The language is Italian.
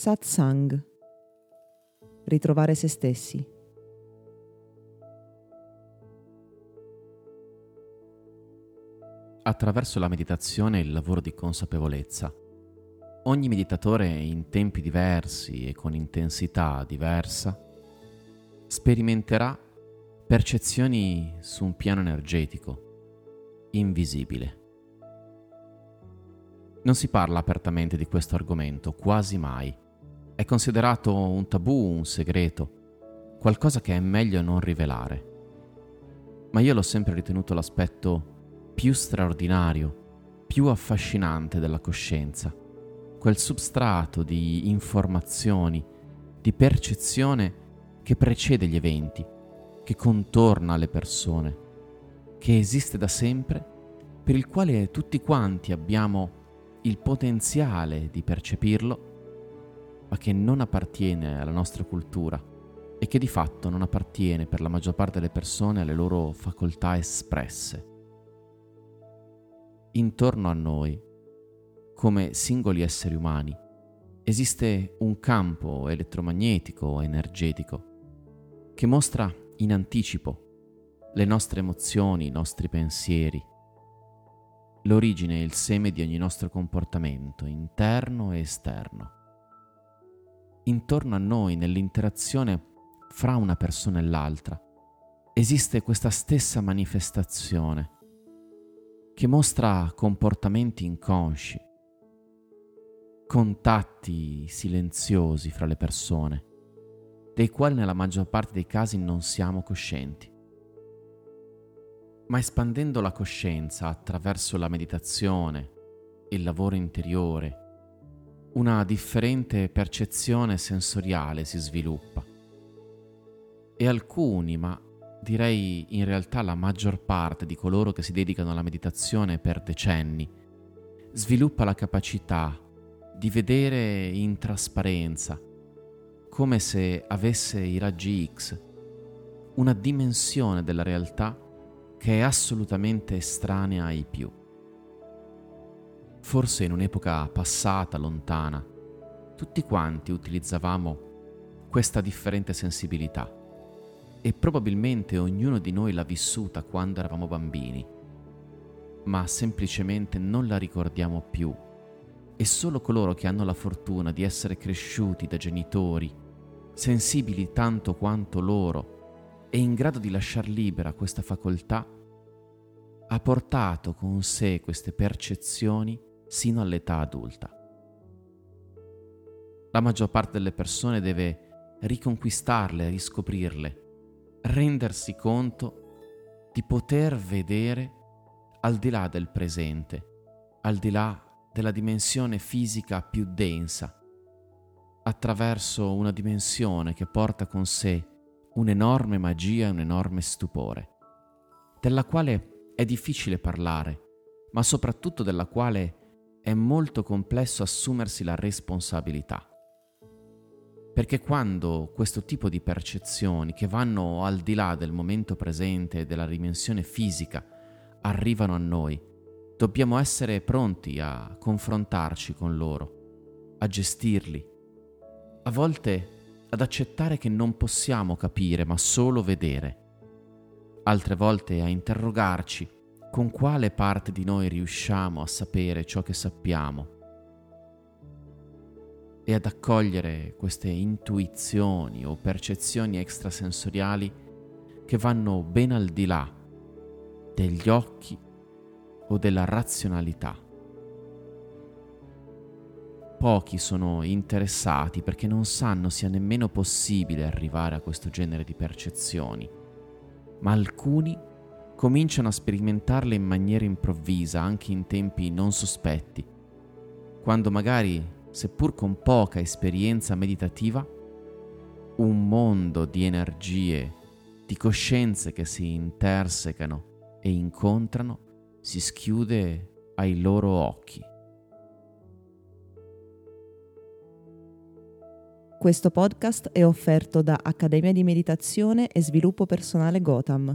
Satsang. Ritrovare se stessi. Attraverso la meditazione e il lavoro di consapevolezza, ogni meditatore in tempi diversi e con intensità diversa sperimenterà percezioni su un piano energetico, invisibile. Non si parla apertamente di questo argomento, quasi mai. È considerato un tabù, un segreto, qualcosa che è meglio non rivelare. Ma io l'ho sempre ritenuto l'aspetto più straordinario, più affascinante della coscienza, quel substrato di informazioni, di percezione che precede gli eventi, che contorna le persone, che esiste da sempre, per il quale tutti quanti abbiamo il potenziale di percepirlo, ma che non appartiene alla nostra cultura e che di fatto non appartiene per la maggior parte delle persone alle loro facoltà espresse. Intorno a noi, come singoli esseri umani, esiste un campo elettromagnetico o energetico che mostra in anticipo le nostre emozioni, i nostri pensieri, l'origine e il seme di ogni nostro comportamento, interno e esterno. Intorno a noi, nell'interazione fra una persona e l'altra, esiste questa stessa manifestazione che mostra comportamenti inconsci, contatti silenziosi fra le persone, dei quali nella maggior parte dei casi non siamo coscienti. Ma espandendo la coscienza attraverso la meditazione il lavoro interiore, una differente percezione sensoriale si sviluppa. E alcuni, ma direi in realtà la maggior parte di coloro che si dedicano alla meditazione per decenni, sviluppa la capacità di vedere in trasparenza, come se avesse i raggi X, una dimensione della realtà che è assolutamente estranea ai più. Forse in un'epoca passata, lontana, tutti quanti utilizzavamo questa differente sensibilità. E probabilmente ognuno di noi l'ha vissuta quando eravamo bambini, ma semplicemente non la ricordiamo più. E solo coloro che hanno la fortuna di essere cresciuti da genitori sensibili tanto quanto loro e in grado di lasciar libera questa facoltà, ha portato con sé queste percezioni sino all'età adulta. La maggior parte delle persone deve riconquistarle, riscoprirle, rendersi conto di poter vedere al di là del presente, al di là della dimensione fisica più densa, attraverso una dimensione che porta con sé un'enorme magia e un enorme stupore, della quale è difficile parlare, ma soprattutto della quale è molto complesso assumersi la responsabilità. Perché quando questo tipo di percezioni che vanno al di là del momento presente e della dimensione fisica arrivano a noi, dobbiamo essere pronti a confrontarci con loro, a gestirli. A volte ad accettare che non possiamo capire ma solo vedere, altre volte a interrogarci con quale parte di noi riusciamo a sapere ciò che sappiamo e ad accogliere queste intuizioni o percezioni extrasensoriali che vanno ben al di là degli occhi o della razionalità. Pochi sono interessati perché non sanno sia nemmeno possibile arrivare a questo genere di percezioni, ma alcuni cominciano a sperimentarle in maniera improvvisa, anche in tempi non sospetti, quando magari, seppur con poca esperienza meditativa, un mondo di energie, di coscienze che si intersecano e incontrano si schiude ai loro occhi. Questo podcast è offerto da Accademia di Meditazione e Sviluppo Personale Gotham